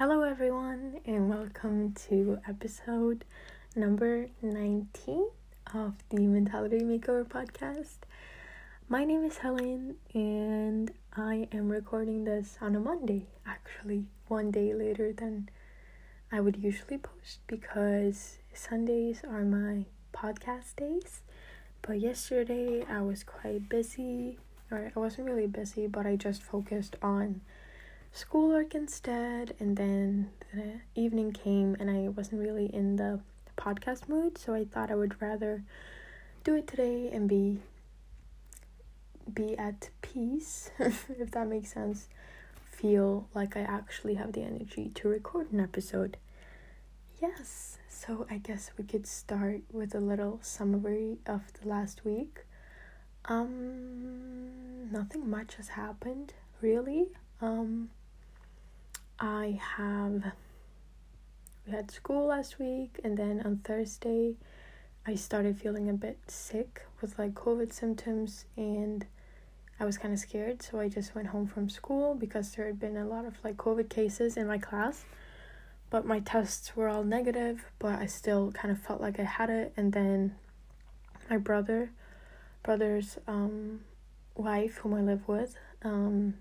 Hello, everyone, and welcome to episode number 19 of the Mentality Makeover podcast. My name is Helen, and I am recording this on a Monday, actually, one day later than I would usually post because Sundays are my podcast days. But yesterday I was quite busy, or I wasn't really busy, but I just focused on schoolwork instead and then the evening came and I wasn't really in the podcast mood so I thought I would rather do it today and be be at peace if that makes sense. Feel like I actually have the energy to record an episode. Yes so I guess we could start with a little summary of the last week. Um nothing much has happened really. Um I have we had school last week and then on Thursday I started feeling a bit sick with like COVID symptoms and I was kind of scared so I just went home from school because there had been a lot of like COVID cases in my class. But my tests were all negative but I still kind of felt like I had it and then my brother brother's um wife whom I live with um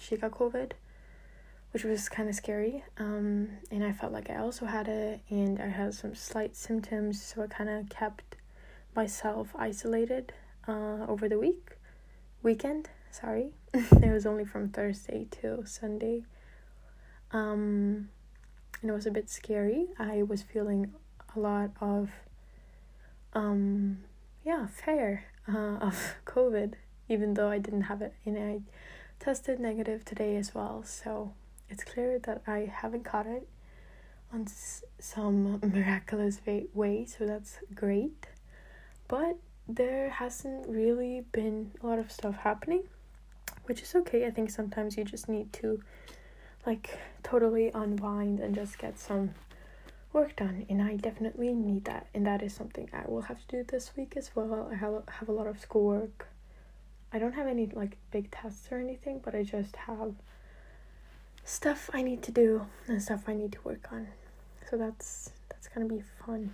she got COVID which was kind of scary. Um, and I felt like I also had it, and I had some slight symptoms, so I kind of kept myself isolated uh, over the week, weekend. Sorry, it was only from Thursday to Sunday. Um, and it was a bit scary. I was feeling a lot of, um, yeah, fear uh, of COVID, even though I didn't have it, and I tested negative today as well. So it's clear that I haven't caught it on s- some miraculous way, so that's great. But there hasn't really been a lot of stuff happening, which is okay. I think sometimes you just need to like totally unwind and just get some work done and I definitely need that and that is something I will have to do this week as well. I have have a lot of schoolwork. I don't have any like big tests or anything, but I just have stuff I need to do and stuff I need to work on. So that's that's gonna be fun.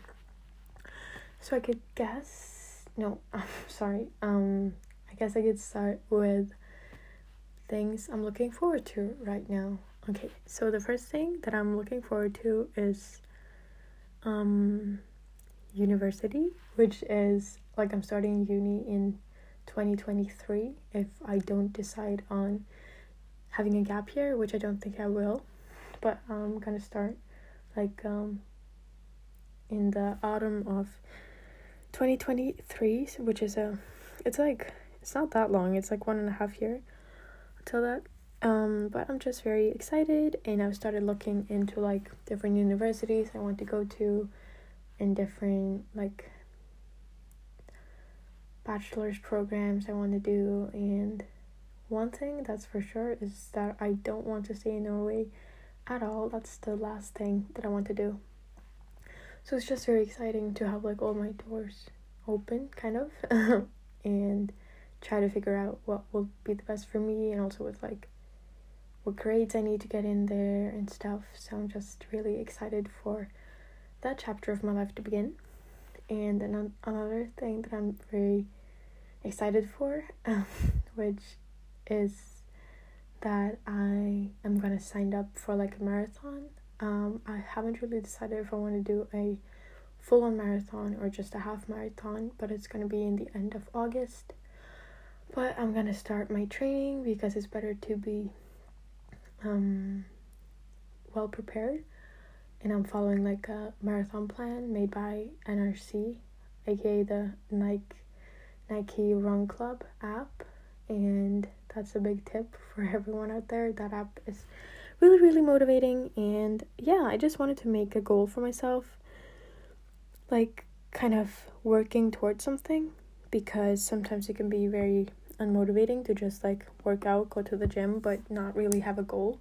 So I could guess no, I'm sorry. Um I guess I could start with things I'm looking forward to right now. Okay, so the first thing that I'm looking forward to is um university, which is like I'm starting uni in 2023 if I don't decide on having a gap year, which I don't think I will, but I'm gonna start like um in the autumn of 2023, which is a it's like it's not that long. It's like one and a half year until that. Um, but I'm just very excited, and I've started looking into like different universities I want to go to, and different like bachelor's programs I want to do, and one thing that's for sure is that I don't want to stay in Norway at all. That's the last thing that I want to do. So it's just very exciting to have like all my doors open, kind of, and try to figure out what will be the best for me, and also with like what grades I need to get in there and stuff. So I'm just really excited for that chapter of my life to begin. And then another thing that I'm very excited for, which is that I am gonna sign up for like a marathon. Um, I haven't really decided if I want to do a full on marathon or just a half marathon, but it's gonna be in the end of August. But I'm gonna start my training because it's better to be um, well prepared. And I'm following like a marathon plan made by NRC, aka the Nike Nike Run Club app, and that's a big tip for everyone out there. That app is really, really motivating. And yeah, I just wanted to make a goal for myself, like kind of working towards something, because sometimes it can be very unmotivating to just like work out, go to the gym, but not really have a goal.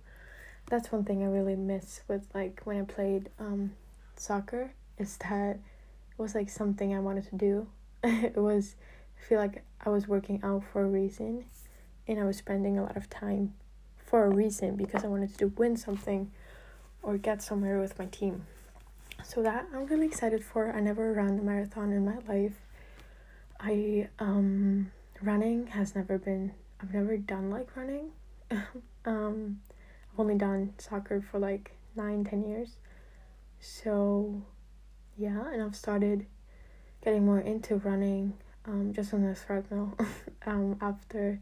That's one thing I really miss with like when I played um, soccer, is that it was like something I wanted to do. it was, I feel like I was working out for a reason and I was spending a lot of time for a reason because I wanted to win something or get somewhere with my team. So that I'm really excited for. I never ran a marathon in my life. I um running has never been I've never done like running. um I've only done soccer for like nine, ten years. So yeah, and I've started getting more into running um just on the treadmill um after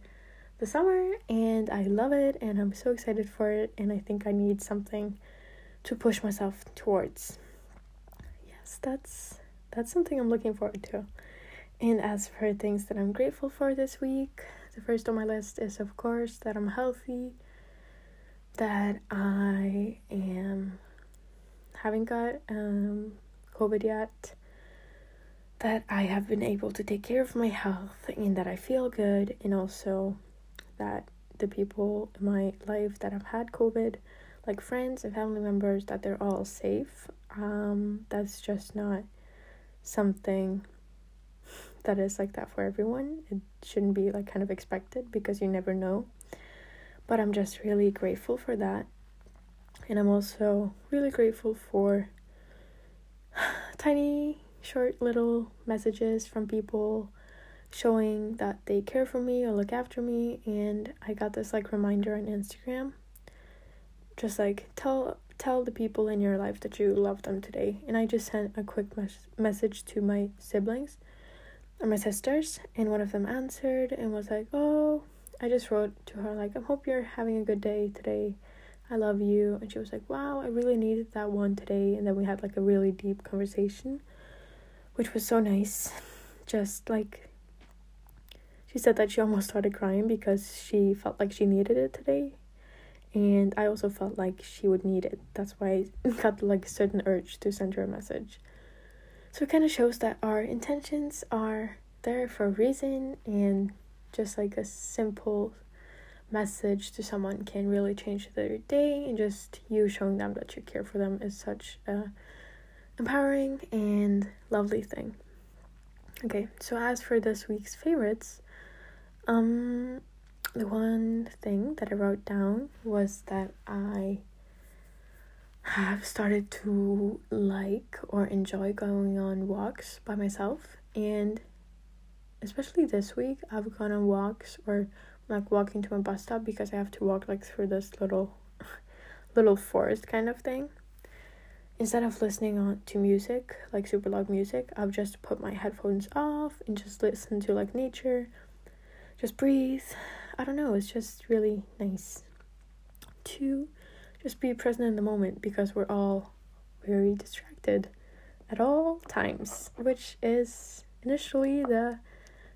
the summer and I love it and I'm so excited for it and I think I need something to push myself towards. Yes, that's that's something I'm looking forward to. And as for things that I'm grateful for this week, the first on my list is of course that I'm healthy, that I am haven't got um COVID yet, that I have been able to take care of my health and that I feel good and also that the people in my life that have had COVID, like friends and family members, that they're all safe. Um, that's just not something that is like that for everyone. It shouldn't be like kind of expected because you never know. But I'm just really grateful for that. And I'm also really grateful for tiny, short little messages from people showing that they care for me or look after me and I got this like reminder on Instagram. Just like tell tell the people in your life that you love them today. And I just sent a quick mes- message to my siblings or my sisters and one of them answered and was like oh I just wrote to her like I hope you're having a good day today. I love you. And she was like wow I really needed that one today. And then we had like a really deep conversation which was so nice. Just like she said that she almost started crying because she felt like she needed it today. And I also felt like she would need it. That's why I got like a certain urge to send her a message. So it kind of shows that our intentions are there for a reason and just like a simple message to someone can really change their day and just you showing them that you care for them is such a empowering and lovely thing. Okay, so as for this week's favorites, um, the one thing that I wrote down was that I have started to like or enjoy going on walks by myself and especially this week I've gone on walks or like walking to my bus stop because I have to walk like through this little little forest kind of thing. Instead of listening on to music, like super loud music, I've just put my headphones off and just listen to like nature just breathe. I don't know, it's just really nice to just be present in the moment because we're all very distracted at all times, which is initially the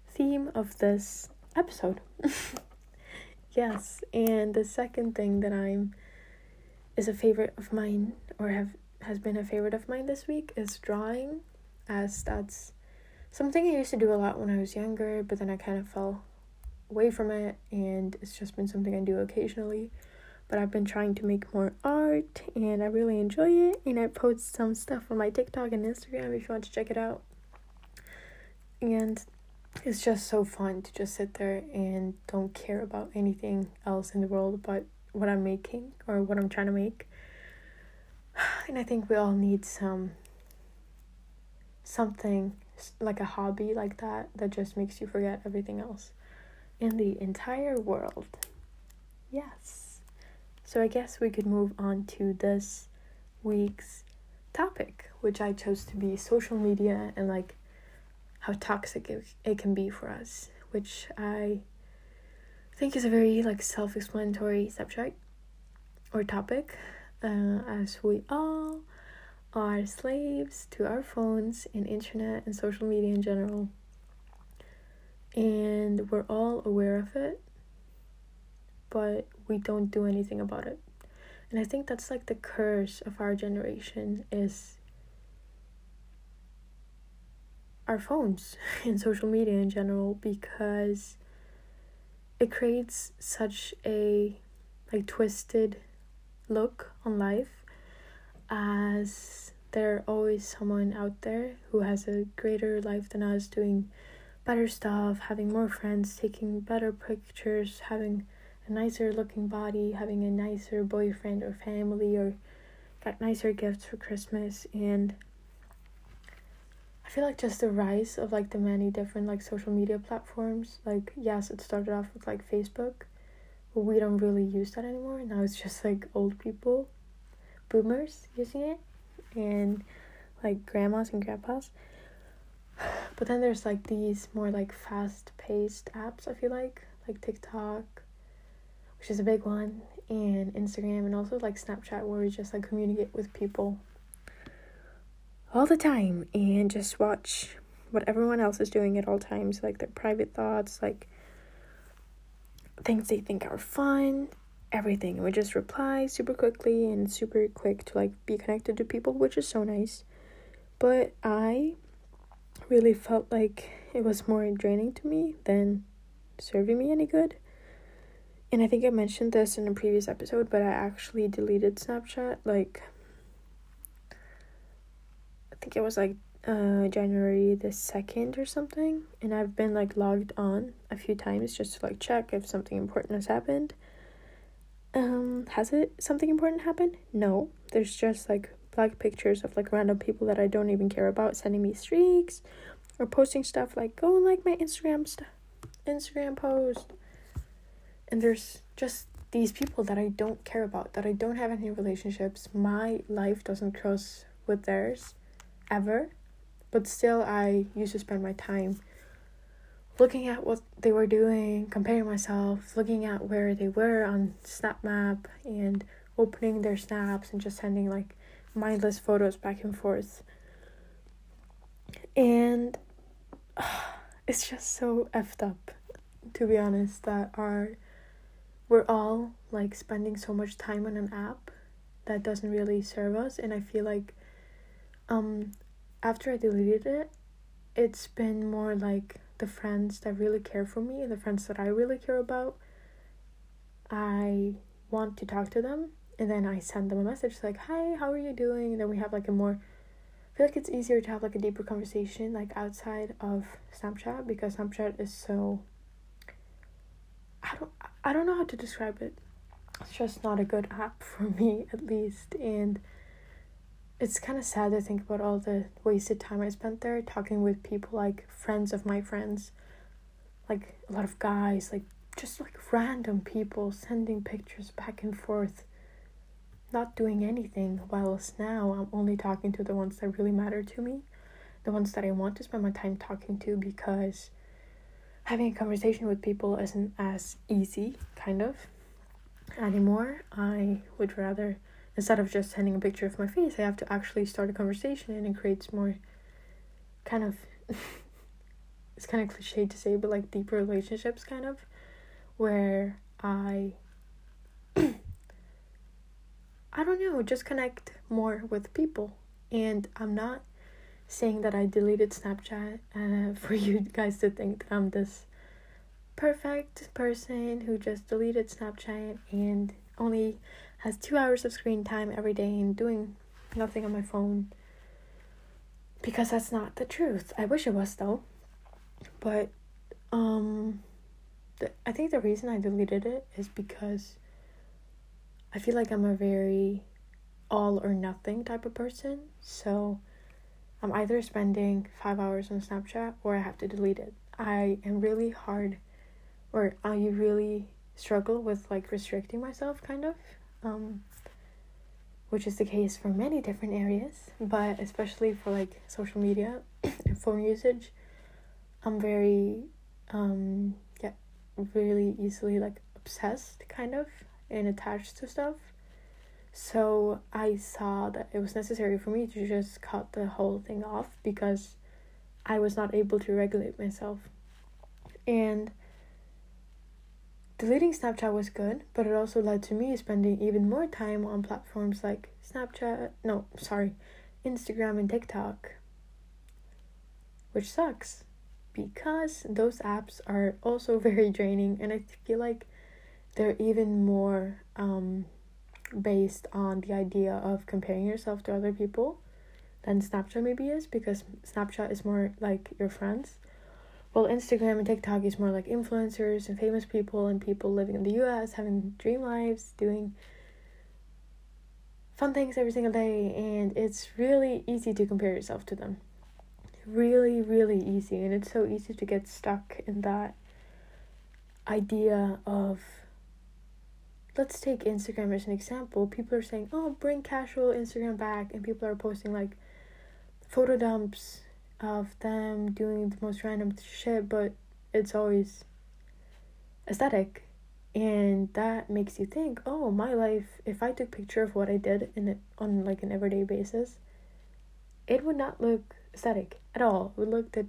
theme of this episode. yes, and the second thing that I'm is a favorite of mine or have has been a favorite of mine this week is drawing as that's something I used to do a lot when I was younger, but then I kind of fell away from it and it's just been something I do occasionally. But I've been trying to make more art and I really enjoy it and I post some stuff on my TikTok and Instagram if you want to check it out. And it's just so fun to just sit there and don't care about anything else in the world but what I'm making or what I'm trying to make. And I think we all need some something like a hobby like that that just makes you forget everything else in the entire world. Yes. So I guess we could move on to this week's topic, which I chose to be social media and like how toxic it, it can be for us, which I think is a very like self-explanatory subject or topic, uh, as we all are slaves to our phones and internet and social media in general and we're all aware of it but we don't do anything about it. And i think that's like the curse of our generation is our phones and social media in general because it creates such a like twisted look on life as there always someone out there who has a greater life than us doing better stuff, having more friends, taking better pictures, having a nicer looking body, having a nicer boyfriend or family, or got nicer gifts for Christmas and I feel like just the rise of like the many different like social media platforms. Like yes, it started off with like Facebook, but we don't really use that anymore. Now it's just like old people, boomers using it, and like grandmas and grandpas. But then there's like these more like fast paced apps. I feel like like TikTok, which is a big one, and Instagram, and also like Snapchat, where we just like communicate with people all the time and just watch what everyone else is doing at all times, like their private thoughts, like things they think are fun, everything. And we just reply super quickly and super quick to like be connected to people, which is so nice. But I really felt like it was more draining to me than serving me any good. And I think I mentioned this in a previous episode, but I actually deleted Snapchat like I think it was like uh January the 2nd or something, and I've been like logged on a few times just to like check if something important has happened. Um has it something important happened? No. There's just like black pictures of like random people that I don't even care about sending me streaks or posting stuff like go and like my Instagram stuff Instagram post and there's just these people that I don't care about, that I don't have any relationships. My life doesn't cross with theirs ever, but still, I used to spend my time looking at what they were doing, comparing myself, looking at where they were on SnapMap, and opening their snaps and just sending like mindless photos back and forth. And uh, it's just so effed up, to be honest, that our we're all like spending so much time on an app that doesn't really serve us and i feel like um after i deleted it it's been more like the friends that really care for me the friends that i really care about i want to talk to them and then i send them a message like hi how are you doing and then we have like a more I feel like it's easier to have like a deeper conversation like outside of Snapchat because Snapchat is so I don't I don't know how to describe it. It's just not a good app for me, at least. And it's kind of sad to think about all the wasted time I spent there talking with people like friends of my friends, like a lot of guys, like just like random people sending pictures back and forth, not doing anything. Whilst now I'm only talking to the ones that really matter to me, the ones that I want to spend my time talking to because having a conversation with people isn't as easy, kind of, anymore. I would rather, instead of just sending a picture of my face, I have to actually start a conversation and it creates more kind of, it's kind of cliche to say, but like deeper relationships, kind of, where I. I don't know, just connect more with people. And I'm not saying that I deleted Snapchat uh, for you guys to think that I'm this perfect person who just deleted Snapchat and only has two hours of screen time every day and doing nothing on my phone. Because that's not the truth. I wish it was though. But um the, I think the reason I deleted it is because I feel like I'm a very all or nothing type of person. So I'm either spending five hours on Snapchat or I have to delete it. I am really hard, or I really struggle with like restricting myself, kind of, um, which is the case for many different areas, but especially for like social media and phone usage. I'm very, um, yeah, really easily like obsessed, kind of, and attached to stuff. So I saw that it was necessary for me to just cut the whole thing off because I was not able to regulate myself. And deleting Snapchat was good, but it also led to me spending even more time on platforms like Snapchat, no, sorry, Instagram and TikTok. Which sucks because those apps are also very draining and I feel like they're even more um based on the idea of comparing yourself to other people than Snapchat maybe is because Snapchat is more like your friends. Well, Instagram and TikTok is more like influencers and famous people and people living in the US having dream lives, doing fun things every single day and it's really easy to compare yourself to them really really easy and it's so easy to get stuck in that idea of let's take Instagram as an example. People are saying, "Oh, bring casual Instagram back," and people are posting like photo dumps of them doing the most random shit, but it's always aesthetic, and that makes you think, "Oh, my life. If I took picture of what I did in it on like an everyday basis, it would not look aesthetic at all. It would look to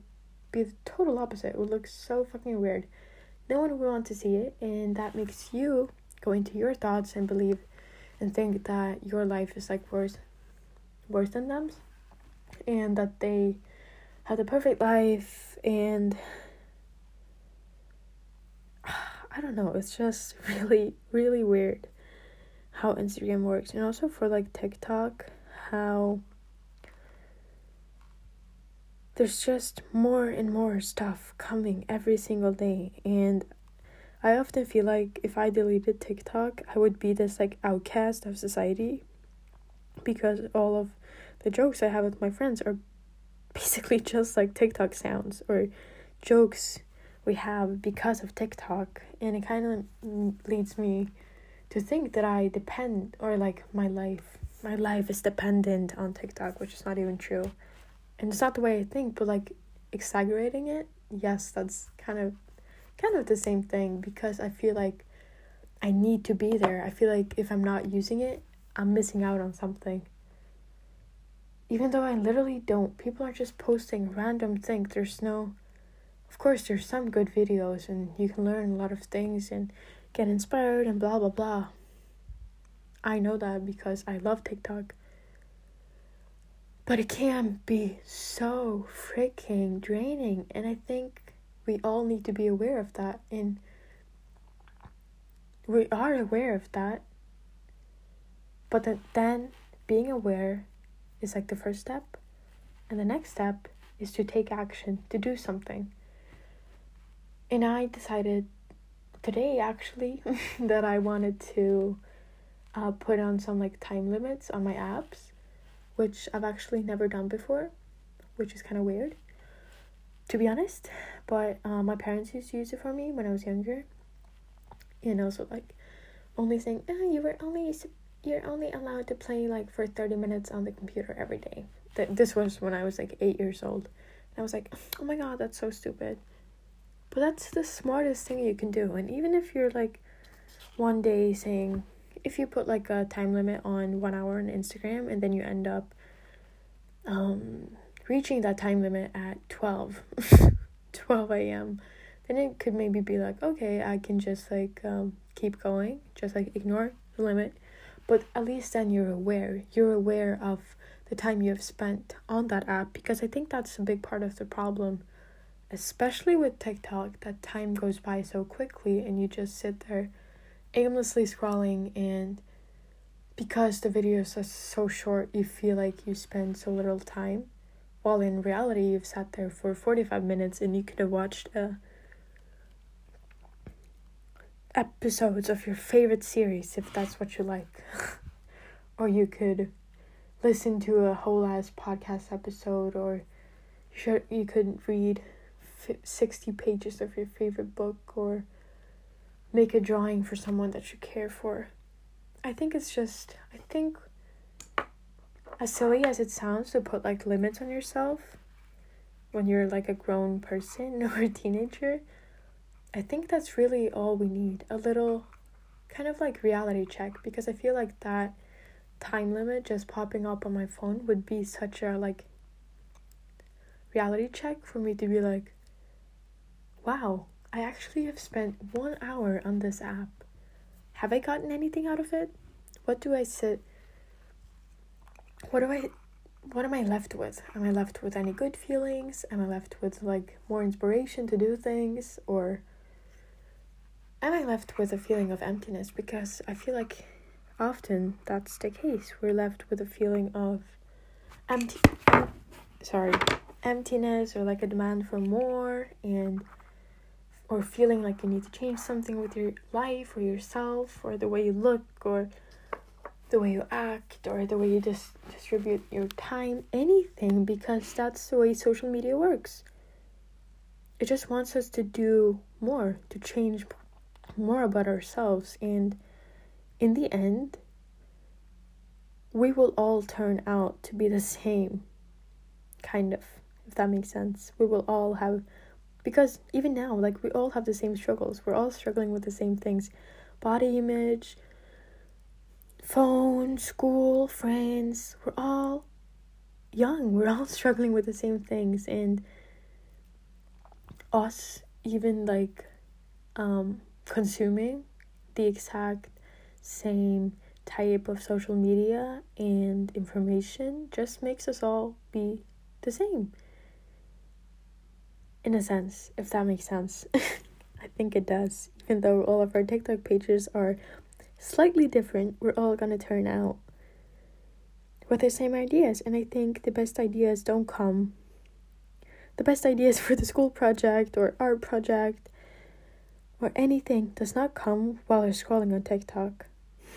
be the total opposite. It would look so fucking weird." No one would want to see it, and that makes you go into your thoughts and believe and think that your life is like worse worse than them and that they have the perfect life and I don't know, it's just really, really weird how Instagram works. And also for like TikTok, how there's just more and more stuff coming every single day. And I often feel like if I deleted TikTok, I would be this like outcast of society because all of the jokes I have with my friends are basically just like TikTok sounds or jokes we have because of TikTok and it kind of leads me to think that I depend or like my life my life is dependent on TikTok, which is not even true. And it's not the way I think, but like exaggerating it, yes, that's kind of kind of the same thing because I feel like I need to be there. I feel like if I'm not using it, I'm missing out on something. Even though I literally don't, people are just posting random things. There's no, of course, there's some good videos and you can learn a lot of things and get inspired and blah blah blah. I know that because I love TikTok. But it can be so freaking draining, and I think we all need to be aware of that and we are aware of that but then being aware is like the first step and the next step is to take action to do something. And i decided today actually that i wanted to uh, put on some like time limits on my apps which i've actually never done before which is kind of weird to be honest. But uh, my parents used to use it for me when I was younger. And also like only saying, oh, you were only you're only allowed to play like for 30 minutes on the computer every day. That this was when I was like 8 years old. And I was like, "Oh my god, that's so stupid." But that's the smartest thing you can do. And even if you're like one day saying if you put like a time limit on 1 hour on Instagram and then you end up um reaching that time limit at 12 12 a.m then it could maybe be like okay i can just like um, keep going just like ignore the limit. But at least then you're aware you're aware of the time you have spent on that app because i think that's a big part of the problem especially with tiktok that time goes by so quickly and you just sit there aimlessly scrolling and because the videos are so short you feel like you spend so little time while in reality you've sat there for 45 minutes and you could have watched uh, episodes of your favorite series if that's what you like. Or you could listen to a whole ass podcast episode or you could read 60 pages of your favorite book or make a drawing for someone that you care for. I think it's just i think as silly as it sounds to put like limits on yourself when you're like a grown person or a teenager, I think that's really all we need. A little kind of like reality check because I feel like that time limit just popping up on my phone would be such a like reality check for me to be like wow, I actually have spent 1 hour on this app. Have I gotten anything out of it? What do I sit what do I what am I left with? Am I left with any good feelings? Am I left with like more inspiration to do things or am I left with a feeling of emptiness because I feel like often that's the case. We're left with a feeling of empty sorry, emptiness or like a demand for more and or feeling like you need to change something with your life or yourself or the way you look or the way you act or the way you just distribute your time, anything, because that's the way social media works. It just wants us to do more, to change more about ourselves, and in the end, we will all turn out to be the same, kind of, if that makes sense. We will all have, because even now, like, we all have the same struggles. We're all struggling with the same things body image, school, friends. We're all young. We're all struggling with the same things. And us, even like, um, consuming the exact same type of social media and information just makes us all be the same. In a sense, if that makes sense. I think it does. Even though all of our TikTok pages are slightly different, we're all gonna turn out with the same ideas. And I think the best ideas don't come. The best ideas for the school project or art project or anything does not come while you're scrolling on TikTok.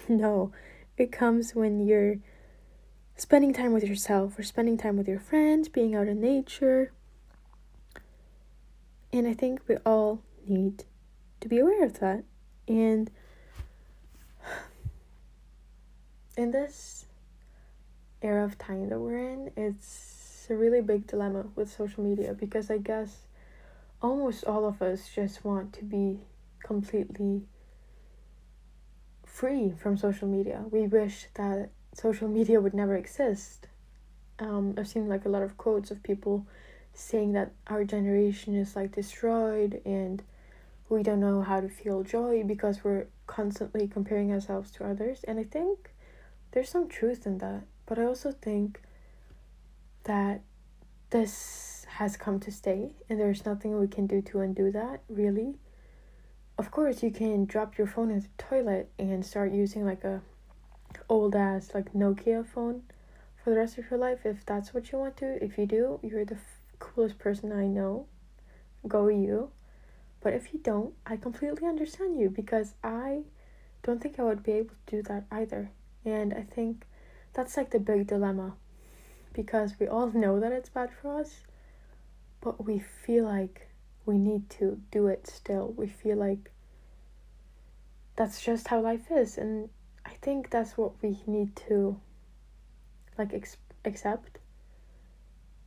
No, it comes when you're spending time with yourself or spending time with your friends, being out in nature. And I think we all need to be aware of that. And in this era of time that we're in, it's a really big dilemma with social media because I guess almost all of us just want to be completely free from social media. We wish that social media would never exist. Um, I've seen like a lot of quotes of people saying that our generation is like destroyed and we don't know how to feel joy because we're constantly comparing ourselves to others. And I think there's some truth in that. But I also think that this has come to stay and there's nothing we can do to undo that, really of course you can drop your phone in the toilet and start using like a old ass like Nokia phone for the rest of your life if that's what you want to. If you do, you're the f- coolest person I know. Go you. But if you don't, I completely understand you because I don't think I would be able to do that either. And I think that's like the big dilemma because we all know that it's bad for us, but we feel like we need to do it still. We feel like that's just how life is. And I think that's what we need to like ex- accept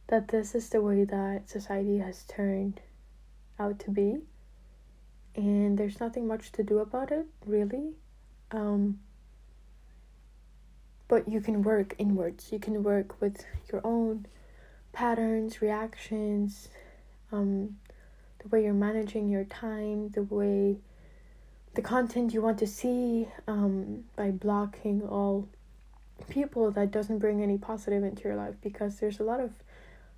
that this is the way that society has turned out to be. And there's nothing much to do about it really. Um, but you can work inwards. You can work with your own patterns reactions um, the way you're managing your time, the way the content you want to see um, by blocking all people that doesn't bring any positive into your life. Because there's a lot of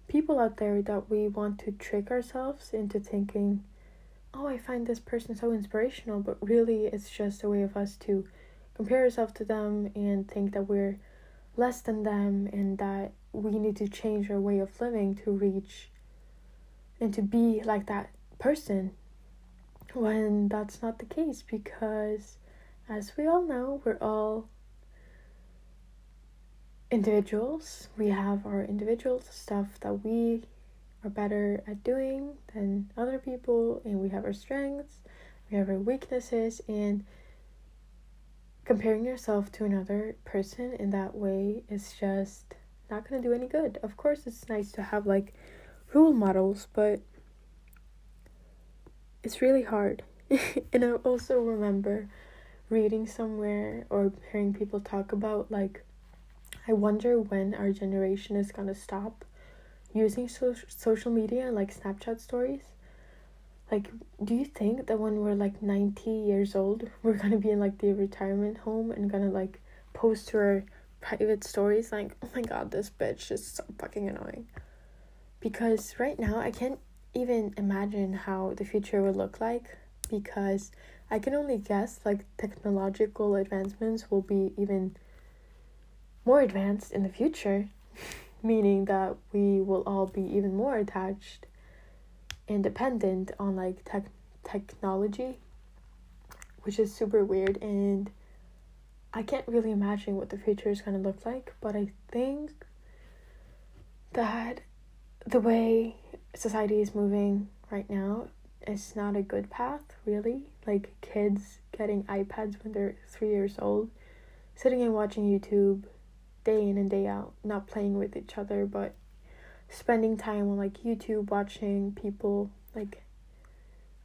people out there that we want to trick ourselves into thinking oh i find this person so inspirational but really it's just a way of us to compare ourselves to them and think that we're less than them and that we need to change our way of living to reach and to be like that person when that's not the case because as we all know we're all individuals. We have our individual stuff that we are better at doing than other people and we have our strengths we have our weaknesses and comparing yourself to another person in that way is just not going to do any good of course it's nice to have like role models, but it's really hard. and I also remember reading somewhere or hearing people talk about like I wonder when our generation is going to stop using so- social media like Snapchat stories. Like, do you think that when we're like 90 years old, we're gonna be in like the retirement home and gonna like post to our private stories like, oh my god, this bitch is so fucking annoying? because right now I can't even imagine how the future would look like because I can only guess like technological advancements will be even more advanced in the future, meaning that we will all be even more attached and dependent on like tech technology, which is super weird and I can't really imagine what the future is going to look like, but I think that the way society is moving right now is not a good path, really. Like kids getting iPads when they're three years old, sitting and watching YouTube day in and day out, not playing with each other, but spending time on like YouTube watching people like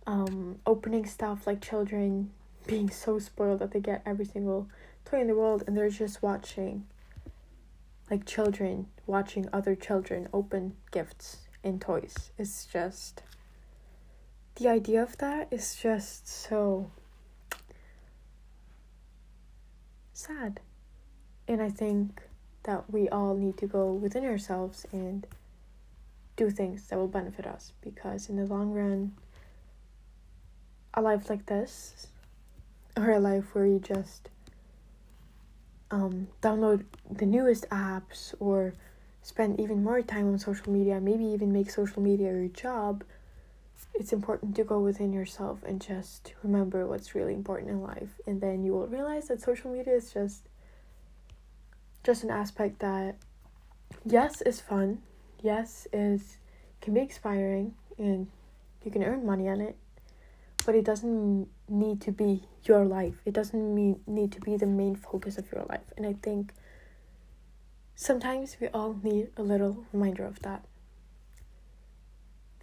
um opening stuff like children being so spoiled that they get every single toy in the world and they're just watching like children watching other children open gifts and toys. It's just the idea of that is just so sad. And I think that we all need to go within ourselves and do things that will benefit us because in the long run a life like this or a life where you just um, download the newest apps or spend even more time on social media, maybe even make social media your job, it's important to go within yourself and just remember what's really important in life. And then you will realize that social media is just just an aspect that yes is fun, yes is can be inspiring and you can earn money on it, but it doesn't need to be your life. It doesn't mean, need to be the main focus of your life. And I think sometimes we all need a little reminder of that.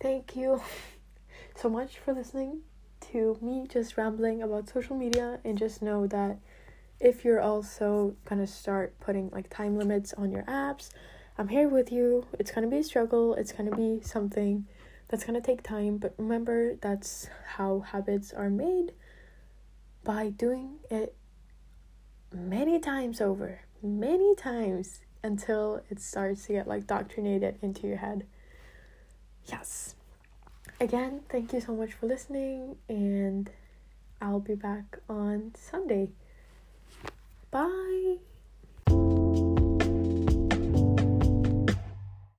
Thank you so much for listening to me just rambling about social media and just know that if you're also gonna start putting like time limits on your apps, I'm here with you. It's gonna be a struggle, it's gonna be something that's gonna take time, but remember that's how habits are made by doing it many times over, many times until it starts to get like doctrinated into your head. Yes. Again, thank you so much for listening, and I'll be back on Sunday. Bye.